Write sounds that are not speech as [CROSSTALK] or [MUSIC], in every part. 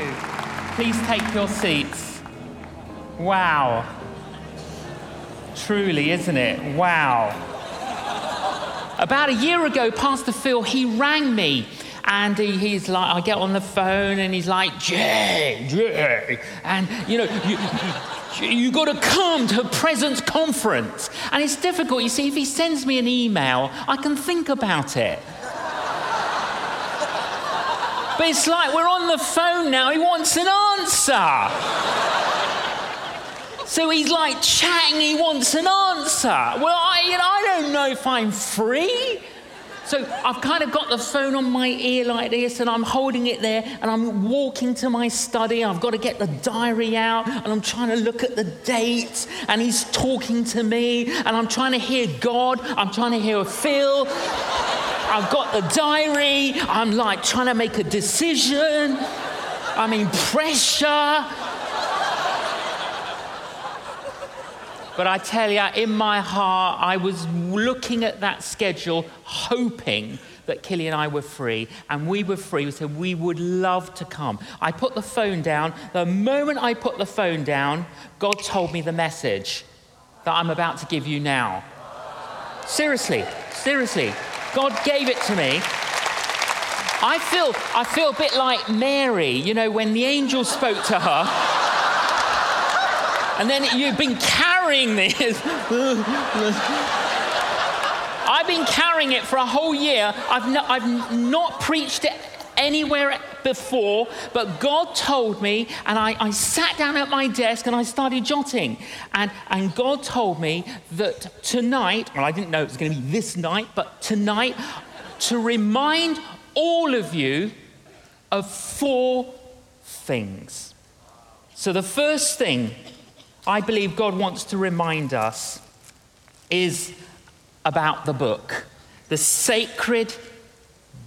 you. Please take your seats. Wow. Truly, isn't it? Wow. About a year ago, Pastor Phil, he rang me and he, he's like, I get on the phone and he's like, Jay, Jay. And, you know, you, you, got to come to a presence conference. And it's difficult. You see, if he sends me an email, I can think about it. But it's like we're on the phone now. He wants an answer. So he's like chatting, he wants an answer. Well, I, you know, I don't know if I'm free. So I've kind of got the phone on my ear like this, and I'm holding it there, and I'm walking to my study. I've got to get the diary out, and I'm trying to look at the dates, and he's talking to me, and I'm trying to hear God. I'm trying to hear Phil. I've got the diary. I'm like trying to make a decision. I mean, pressure. But I tell you, in my heart, I was looking at that schedule, hoping that Killy and I were free, and we were free. We said we would love to come. I put the phone down. The moment I put the phone down, God told me the message that I'm about to give you now. Seriously, seriously. God gave it to me. I feel, I feel a bit like Mary, you know, when the angel spoke to her. And then you've been carrying this. I've been carrying it for a whole year. I've, no, I've not preached it anywhere before, but God told me, and I, I, sat down at my desk and I started jotting. And, and God told me that tonight, well, I didn't know it was going to be this night, but tonight, to remind all of you of four things. So, the first thing I believe God wants to remind us is about the book, the sacred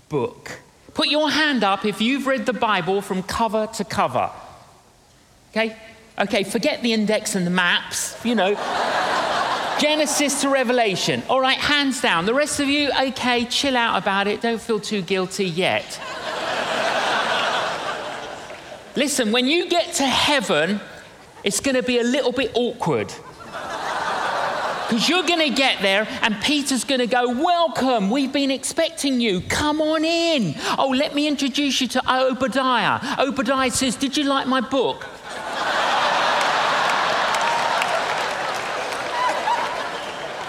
book. Put your hand up if you've read the Bible from cover to cover. Okay? Okay, forget the index and the maps, you know. [LAUGHS] Genesis to Revelation. All right, hands down. The rest of you, okay, chill out about it. Don't feel too guilty yet. [LAUGHS] Listen, when you get to heaven, it's going to be a little bit awkward. Because you're going to get there and Peter's going to go, Welcome, we've been expecting you. Come on in. Oh, let me introduce you to Obadiah. Obadiah says, Did you like my book?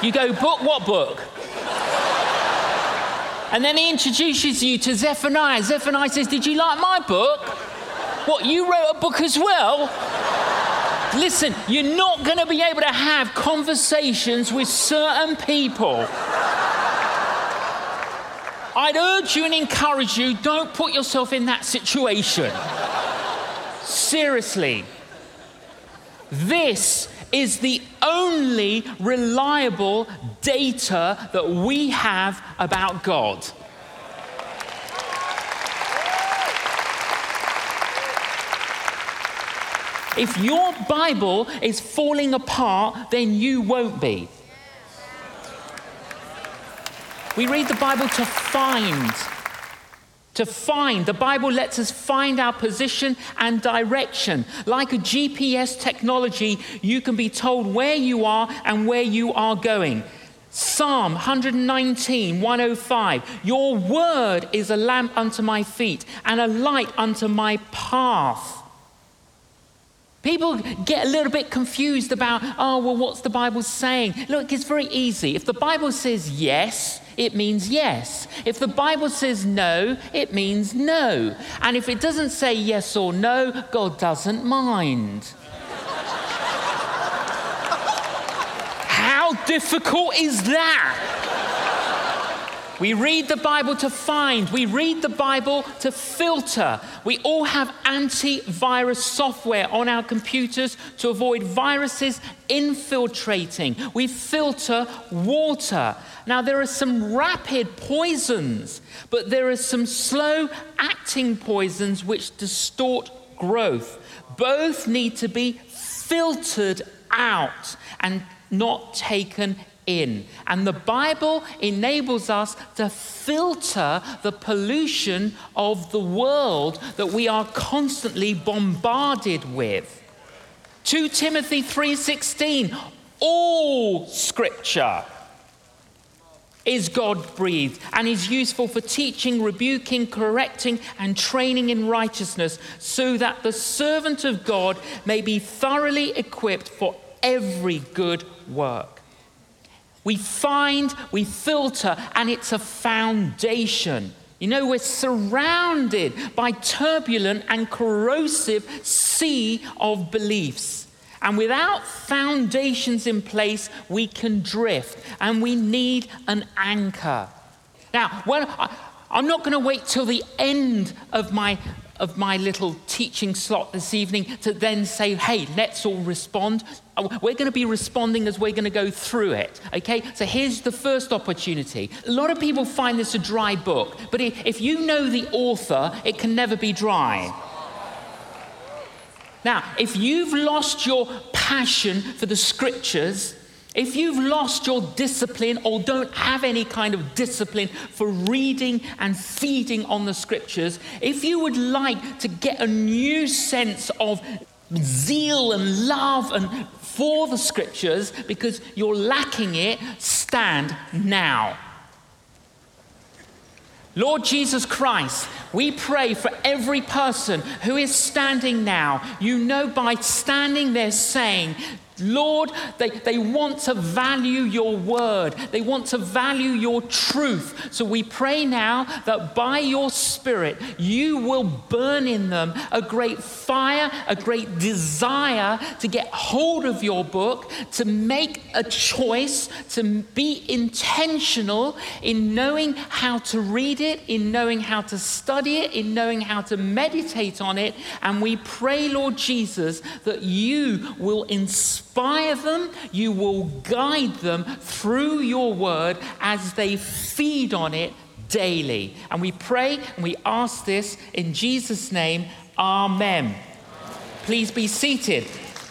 you go, Book? What book? And then he introduces you to Zephaniah. Zephaniah says, Did you like my book? What, you wrote a book as well? Listen, you're not going to be able to have conversations with certain people. I'd urge you and encourage you don't put yourself in that situation. Seriously. This is the only reliable data that we have about God. If your Bible is falling apart, then you won't be. We read the Bible to find. To find. The Bible lets us find our position and direction. Like a GPS technology, you can be told where you are and where you are going. Psalm 119, 105. Your word is a lamp unto my feet and a light unto my path. People get a little bit confused about, oh, well, what's the Bible saying? Look, it's very easy. If the Bible says yes, it means yes. If the Bible says no, it means no. And if it doesn't say yes or no, God doesn't mind. How difficult is that? We read the Bible to find, we read the Bible to filter. We all have antivirus software on our computers to avoid viruses infiltrating. We filter water. Now, there are some rapid poisons, but there are some slow acting poisons which distort growth. Both need to be filtered out and not taken in. And the Bible enables us to filter the pollution of the world that we are constantly bombarded with. 2 Timothy 3:16 all scripture is God breathed and is useful for teaching, rebuking, correcting, and training in righteousness, so that the servant of God may be thoroughly equipped for every good work. We find, we filter, and it's a foundation. You know, we're surrounded by turbulent and corrosive sea of beliefs. And without foundations in place, we can drift and we need an anchor. Now, well, I, I'm not going to wait till the end of my of my little teaching slot this evening to then say, hey, let's all respond. Uh, we're going to be responding as we're going to go through it. Okay? So here's the first opportunity. A lot of people find this a dry book, but if you know the author, it can never be dry. Now, if you've lost your passion for the scriptures, if you've lost your discipline or don't have any kind of discipline for reading and feeding on the scriptures, if you would like to get a new sense of zeal and love and for the scriptures because you're lacking it, stand now. Lord Jesus Christ, we pray for every person who is standing now. You know, by standing there saying, Lord, they, they want to value your word. They want to value your truth. So we pray now that by your Spirit, you will burn in them a great fire, a great desire to get hold of your book, to make a choice, to be intentional in knowing how to read it, in knowing how to study it, in knowing how to meditate on it. And we pray, Lord Jesus, that you will inspire inspire them, you will guide them through your word as they feed on it daily. And we pray and we ask this in Jesus' name. Amen. Please be seated.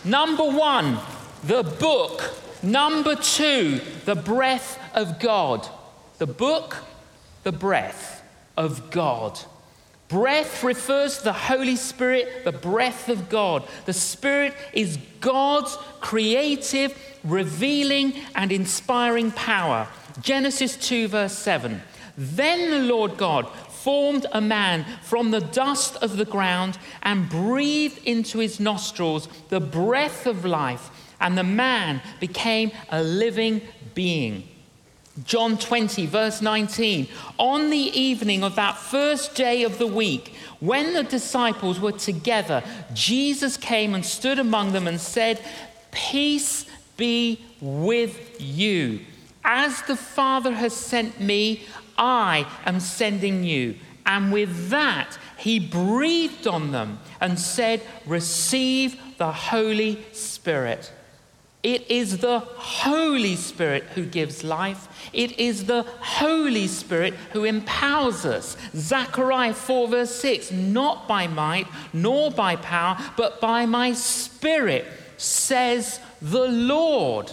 Number one, the book. Number two, the breath of God. The book, the breath of God. Breath refers to the Holy Spirit, the breath of God. The Spirit is God's creative, revealing, and inspiring power. Genesis 2, verse 7. Then the Lord God formed a man from the dust of the ground and breathed into his nostrils the breath of life, and the man became a living being. John 20, verse 19. On the evening of that first day of the week, when the disciples were together, Jesus came and stood among them and said, Peace be with you. As the Father has sent me, I am sending you. And with that, he breathed on them and said, Receive the Holy Spirit. It is the Holy Spirit who gives life. It is the Holy Spirit who empowers us. Zechariah 4, verse 6 Not by might nor by power, but by my Spirit, says the Lord.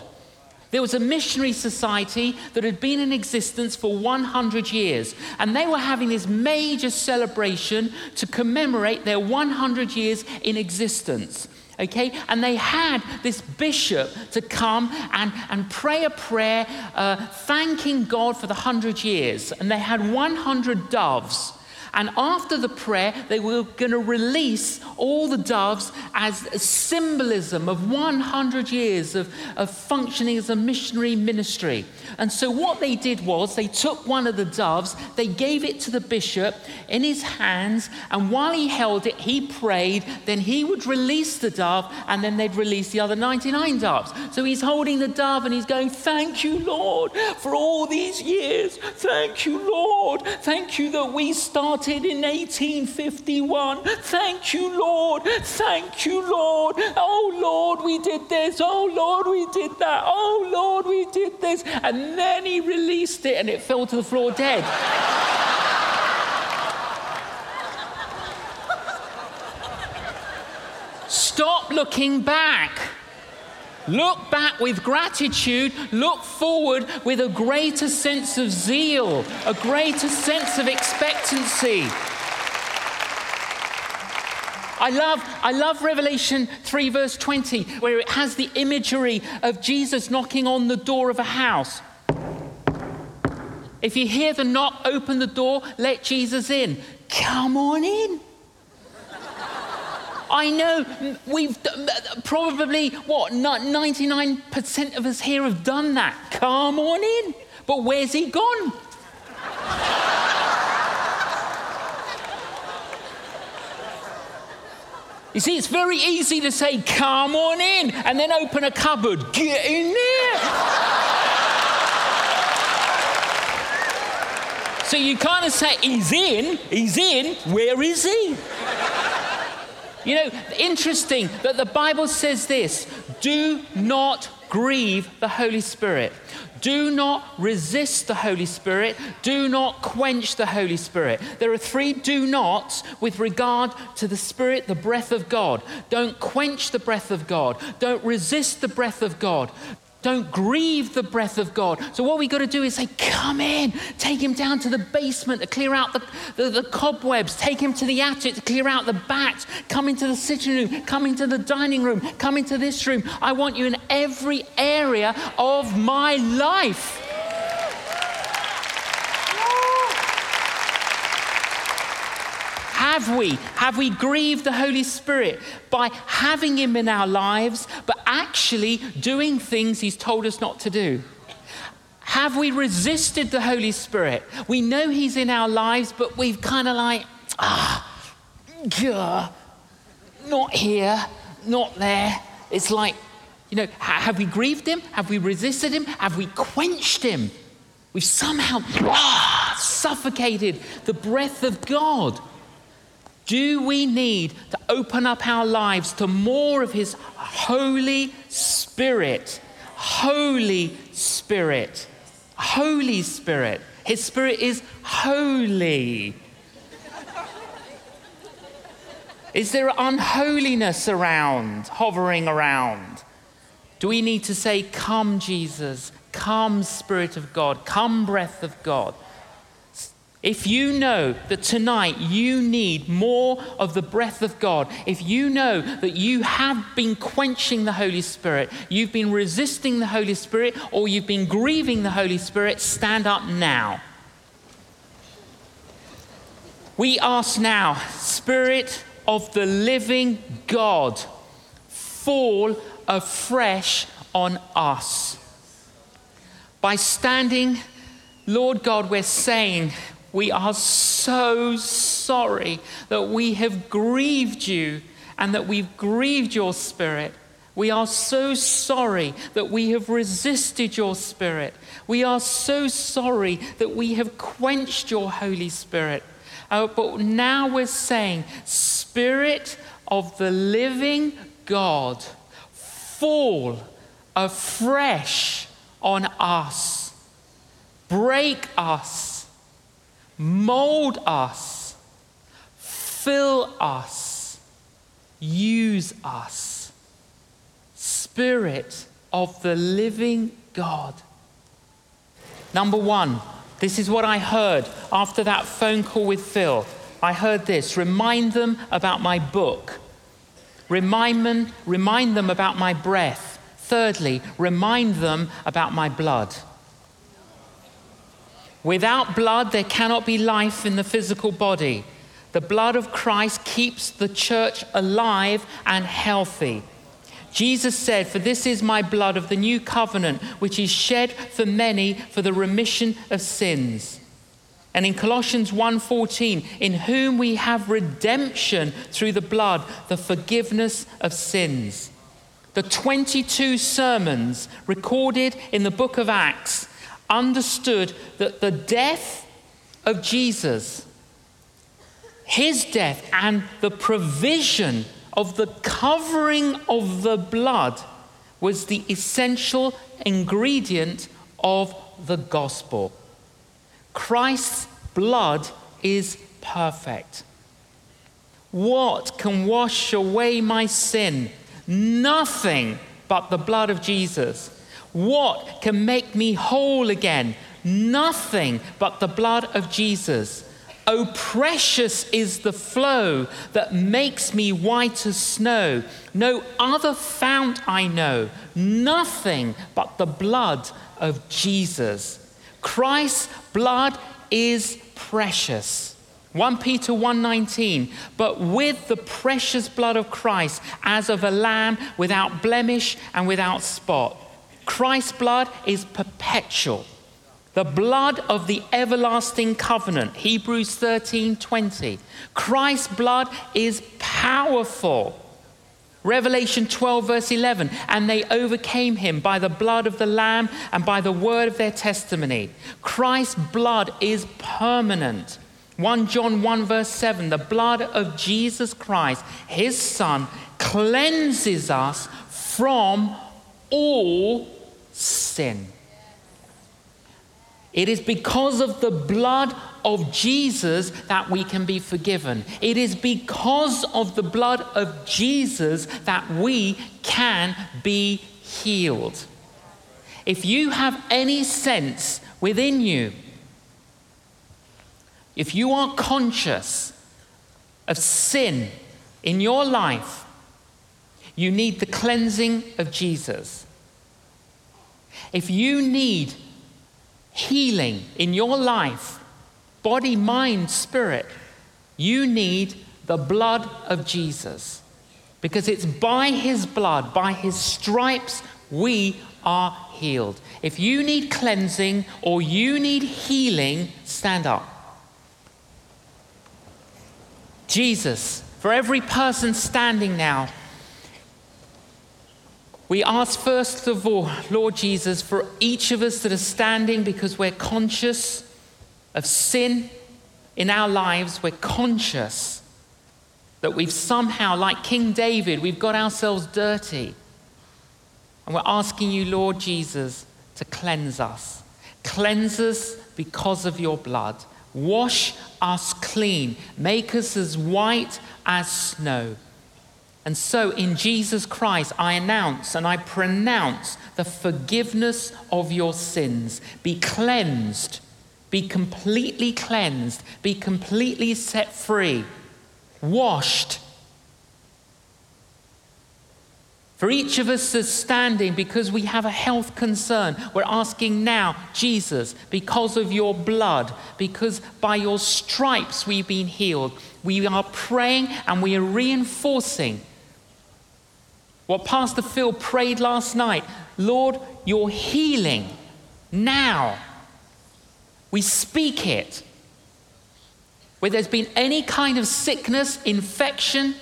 There was a missionary society that had been in existence for 100 years, and they were having this major celebration to commemorate their 100 years in existence okay? And they had this bishop to come and, and pray a prayer uh, thanking God for the hundred years. And they had 100 doves. And after the prayer, they were going to release all the doves as a symbolism of 100 years of, of functioning as a missionary ministry. And so, what they did was they took one of the doves, they gave it to the bishop in his hands, and while he held it, he prayed. Then he would release the dove, and then they'd release the other 99 doves. So, he's holding the dove and he's going, Thank you, Lord, for all these years. Thank you, Lord. Thank you that we started in 1851. Thank you, Lord. Thank you, Lord. Oh, Lord, we did this. Oh, Lord, we did that. Oh, Lord, we did this. And and then he released it and it fell to the floor dead. Stop looking back. Look back with gratitude. Look forward with a greater sense of zeal, a greater sense of expectancy. I love, I love Revelation 3, verse 20, where it has the imagery of Jesus knocking on the door of a house. If you hear the knock, open the door, let Jesus in. Come on in. I know we've probably, what, 99% of us here have done that. Come on in. But where's he gone? [LAUGHS] You see, it's very easy to say, come on in, and then open a cupboard. Get in there. so you kind of say, he's in, he's in, where is he? You know, interesting that the Bible says this do not grieve the Holy Spirit. Do not resist the Holy Spirit. Do not quench the Holy Spirit. There are three do nots with regard to the Spirit, the breath of God. Don't quench the breath of God. Don't resist the breath of God. Don't grieve the breath of God. So, what we got to do is say, Come in, take him down to the basement to clear out the, the, the, cobwebs, take him to the attic to clear out the bats, come into the sitting room, come into the dining room, come into this room. I want you in every area of my life. Have we? Have we grieved the Holy Spirit by having Him in our lives, but actually doing things He's told us not to do? Have we resisted the Holy Spirit? We know He's in our lives, but we've kind of like, ah, gah, not here, not there. It's like, you know, have we grieved Him? Have we resisted Him? Have we quenched Him? We've somehow ah, suffocated the breath of God. Do we need to open up our lives to more of His Holy Spirit? Holy Spirit. Holy Spirit. His Spirit is holy. Is there unholiness around, hovering around? Do we need to say, Come, Jesus, come, Spirit of God, come, breath of God? If you know that tonight you need more of the breath of God, if you know that you have been quenching the Holy Spirit, you've been resisting the Holy Spirit, or you've been grieving the Holy Spirit, stand up now. We ask now, Spirit of the living God, fall afresh on us. By standing, Lord God, we're saying, we are so sorry that we have grieved you and that we've grieved your spirit. We are so sorry that we have resisted your spirit. We are so sorry that we have quenched your Holy Spirit. Uh, but now we're saying, Spirit of the living God, fall afresh on us, break us mold us, fill us, use us. Spirit of the living God. Number one, this is what I heard after that phone call with Phil. I heard this remind them about my book. Remind them, remind them about my breath. Thirdly, remind them about my blood. Without blood, there cannot be life in the physical body. The blood of Christ keeps the church alive and healthy. Jesus said, For this is my blood of the new covenant, which is shed for many for the remission of sins. And in Colossians 1:14, in whom we have redemption through the blood, the forgiveness of sins. The 22 sermons recorded in the book of Acts understood that the death of Jesus, his death, and the provision of the covering of the blood was the essential ingredient of the gospel. Christ's blood is perfect. What can wash away my sin? Nothing but the blood of Jesus. What can make me whole again? Nothing but the blood of Jesus. Oh, precious is the flow that makes me white as snow. No other fount I know, nothing but the blood of Jesus. Christ's blood is precious. 1 Peter 1:19 But with the precious blood of Christ as of a lamb without blemish and without spot. Christ's blood is perpetual. The blood of the everlasting covenant. Hebrews 13:20. Christ's blood is powerful. Revelation 12, verse 11, and they overcame him by the blood of the Lamb and by the word of their testimony. Christ's blood is permanent. 1 John 1, verse 7, the blood of Jesus Christ, his Son, cleanses us from all sin. It is because of the blood of Jesus that we can be forgiven. It is because of the blood of Jesus that we can be healed. If you have any sense within you, if you are conscious of sin in your life, you need the cleansing of Jesus. If you need healing in your life, body, mind, spirit, you need the blood of Jesus. Because it's by his blood, by his stripes, we are healed. If you need cleansing or you need healing, stand up. Jesus, for every person standing now, we ask first of all, Lord Jesus, for each of us that are standing because we're conscious of sin in our lives, we're conscious that we've somehow, like King David, we've got ourselves dirty. And we're asking you, Lord Jesus, to cleanse us. Cleanse us because of your blood. Wash us clean. Make us as white as snow. And so, in Jesus Christ, I announce and I pronounce the forgiveness of your sins. Be cleansed, be completely cleansed, be completely set free, washed. For each of us that's standing, because we have a health concern, we're asking now, Jesus, because of your blood, because by your stripes we've been healed, we are praying and we are reinforcing what Pastor Phil prayed last night Lord, your healing now. We speak it. Where there's been any kind of sickness, infection,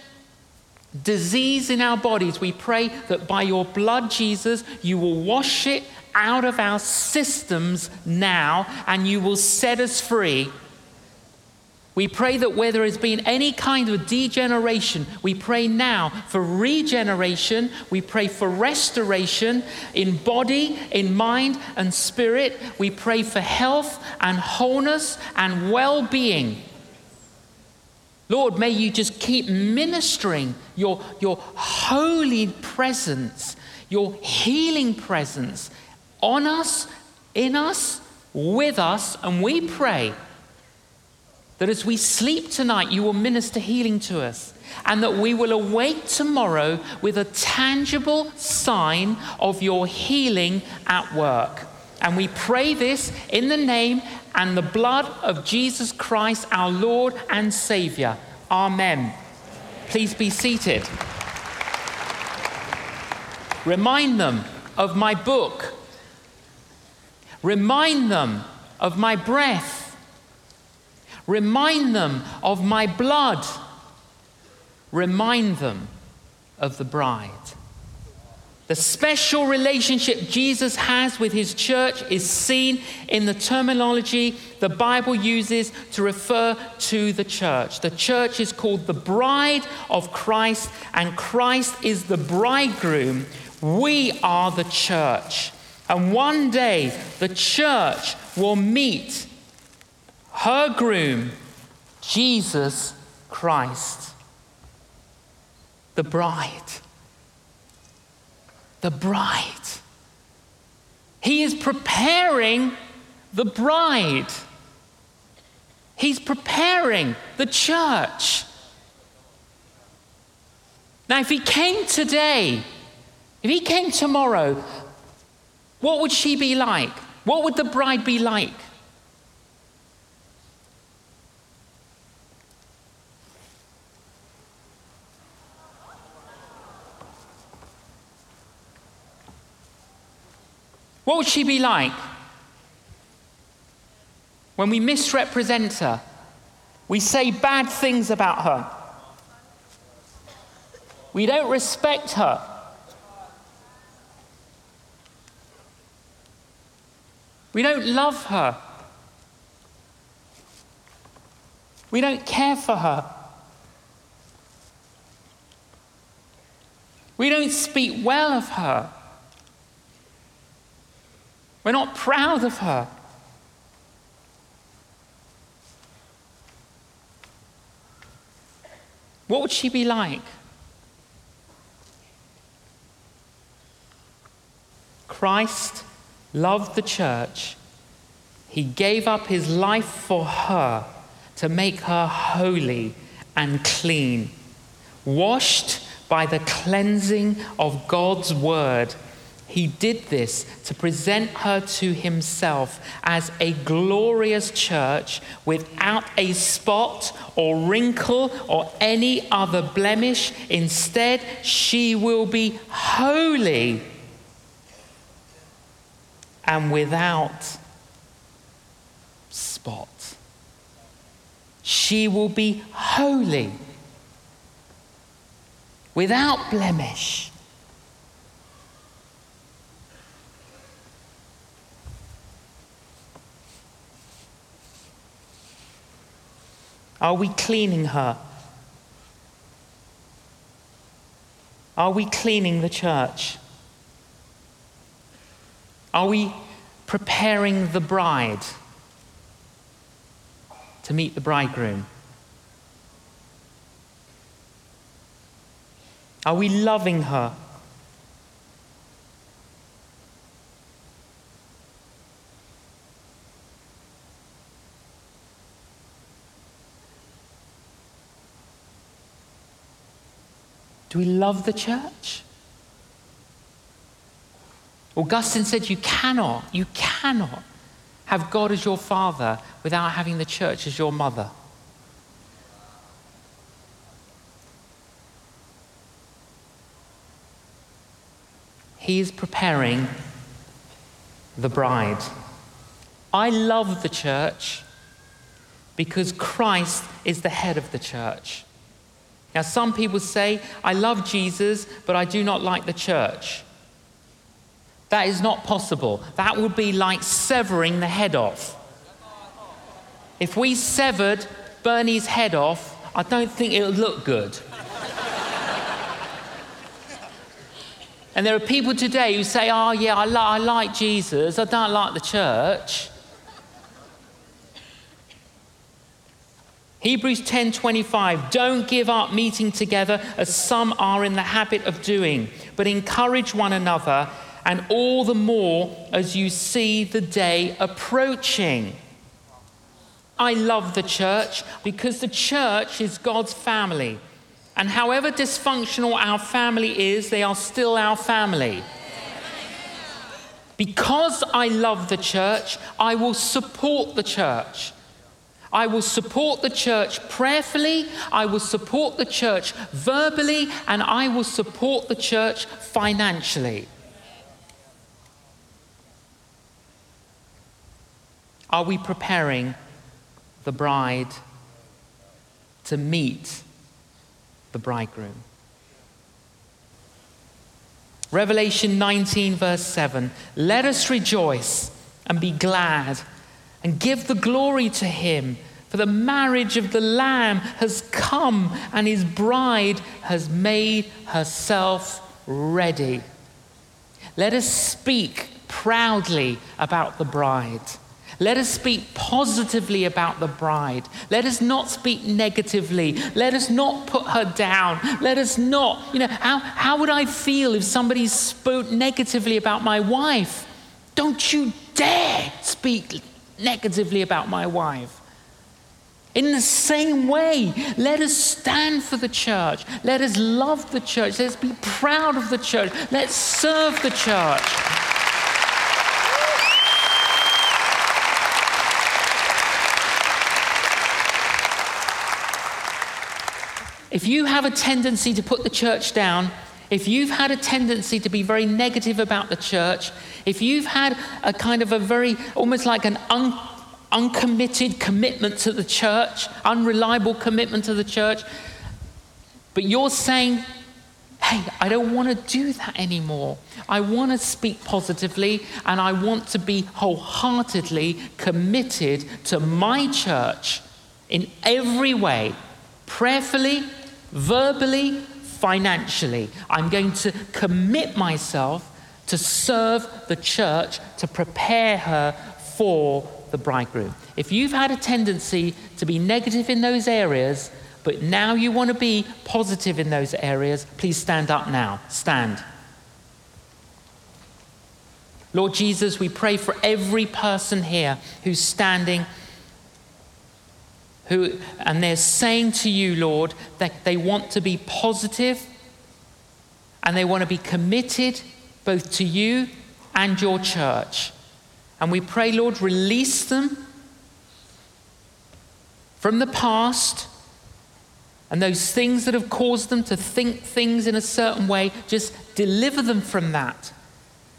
disease in our bodies, we pray that by your blood, Jesus, you will wash it out of our systems now and you will set us free we pray that where there has been any kind of degeneration, we pray now for regeneration. We pray for restoration in body, in mind, and spirit. We pray for health and wholeness and well being. Lord, may you just keep ministering your, your holy presence, your healing presence on us, in us, with us, and we pray that as we sleep tonight, you will minister healing to us, and that we will awake tomorrow with a tangible sign of your healing at work. And we pray this in the name and the blood of Jesus Christ, our Lord and Savior. Amen. Please be seated. Remind them of my book. Remind them of my breath. Remind them of my blood. Remind them of the bride. The special relationship Jesus has with his church is seen in the terminology the Bible uses to refer to the church. The church is called the bride of Christ, and Christ is the bridegroom. We are the church. And one day the church will meet her groom, Jesus Christ, the bride. the bride. He is preparing the bride. He's preparing the church. Now, if he came today, if he came tomorrow, what would she be like? What would the bride be like? What would she be like? When we misrepresent her, we say bad things about her, we don't respect her. We don't love her. We don't care for her. We don't speak well of her. We're not proud of her. What would she be like? Christ loved the church. He gave up his life for her to make her holy and clean, washed by the cleansing of God's word he did this to present her to himself as a glorious church without a spot or wrinkle or any other blemish. Instead, she will be holy and without spot. She will be holy without blemish. Are we cleaning her? Are we cleaning the church? Are we preparing the bride to meet the bridegroom? Are we loving her? We love the church? Augustine said, You cannot, you cannot have God as your father without having the church as your mother. He is preparing the bride. I love the church because Christ is the head of the church. Now, some people say, I love Jesus, but I do not like the church. That is not possible. That would be like severing the head off. If we severed Bernie's head off, I don't think it would look good. and there are people today who say, Oh, yeah, I, li- I like Jesus, I don't like the church. Hebrews 10:25 Don't give up meeting together as some are in the habit of doing, but encourage one another and all the more as you see the day approaching. I love the church because the church is God's family. And however dysfunctional our family is, they are still our family. Because I love the church, I will support the church. I will support the church prayerfully, I will support the church verbally, and I will support the church financially. Are we preparing the bride to meet the bridegroom? Revelation 19, verse 7 Let us rejoice and be glad and give the glory to him. For the marriage of the Lamb has come, and his bride has made herself ready. Let us speak proudly about the bride. Let us speak positively about the bride. Let us not speak negatively. Let us not put her down. Let us not, you know, how, how would I feel if somebody spoke negatively about my wife? Don't you dare speak negatively about my wife. In the same way, let us stand for the church. Let us love the church. Let's be proud of the church. Let's serve the church. If you have a tendency to put the church down, if you've had a tendency to be very negative about the church, if you've had a kind of a very, almost like an un, uncommitted commitment to the church, unreliable commitment to the church, but you're saying, hey, I don't want to do that anymore. I want to speak positively and I want to be wholeheartedly committed to my church in every way, prayerfully, verbally, financially. I'm going to commit myself to serve the church to prepare her for the bridegroom. If you've had a tendency to be negative in those areas, but now you want to be positive in those areas, please stand up now. Stand. Lord Jesus, we pray for every person here who's standing who, and they're saying to you, Lord, that they want to be positive and they want to be committed both to you and your church. And we pray, Lord, release them from the past and those things that have caused them to think things in a certain way, just deliver them from that.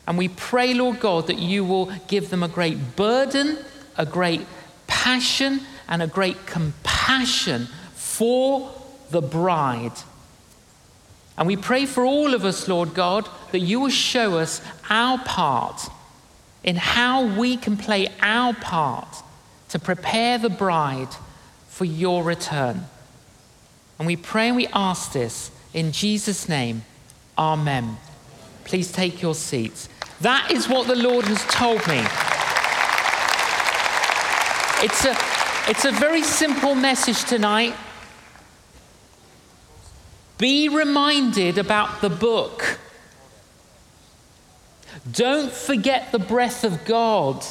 And we pray, Lord God, that you will give them a great burden, a great passion, and a great compassion for the bride. And we pray for all of us, Lord God, that you will show us our part in how we can play our part to prepare the bride for your return. And we pray and we ask this in Jesus' name. Amen. Please take your seats. That is what the Lord has told me. It's a, it's a very simple message tonight. Be reminded about the book. Don't forget the breath of God.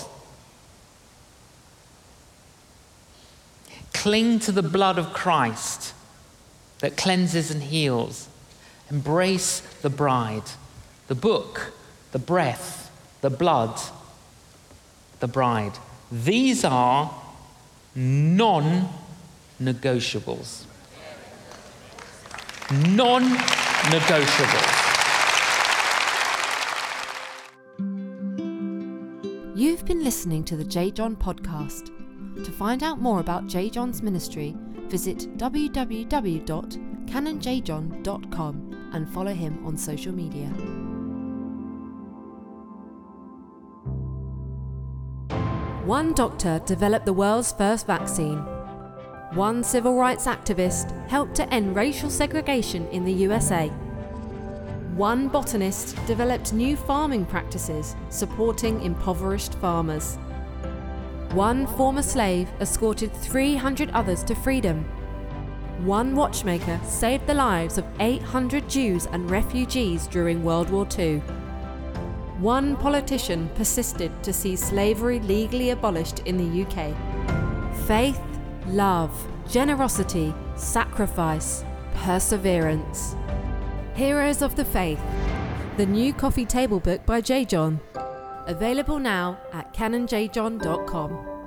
Cling to the blood of Christ that cleanses and heals. Embrace the bride, the book, the breath, the blood, the bride. These are non negotiables. Non negotiables. You've been listening to the J. John podcast. To find out more about J. John's ministry, visit www.canonjjohn.com and follow him on social media. One doctor developed the world's first vaccine. One civil rights activist helped to end racial segregation in the USA. One botanist developed new farming practices supporting impoverished farmers. One former slave escorted 300 others to freedom. One watchmaker saved the lives of 800 Jews and refugees during World War II. One politician persisted to see slavery legally abolished in the UK. Faith, love, generosity, sacrifice, perseverance. Heroes of the Faith, the new coffee table book by J. John. Available now at canonjjohn.com.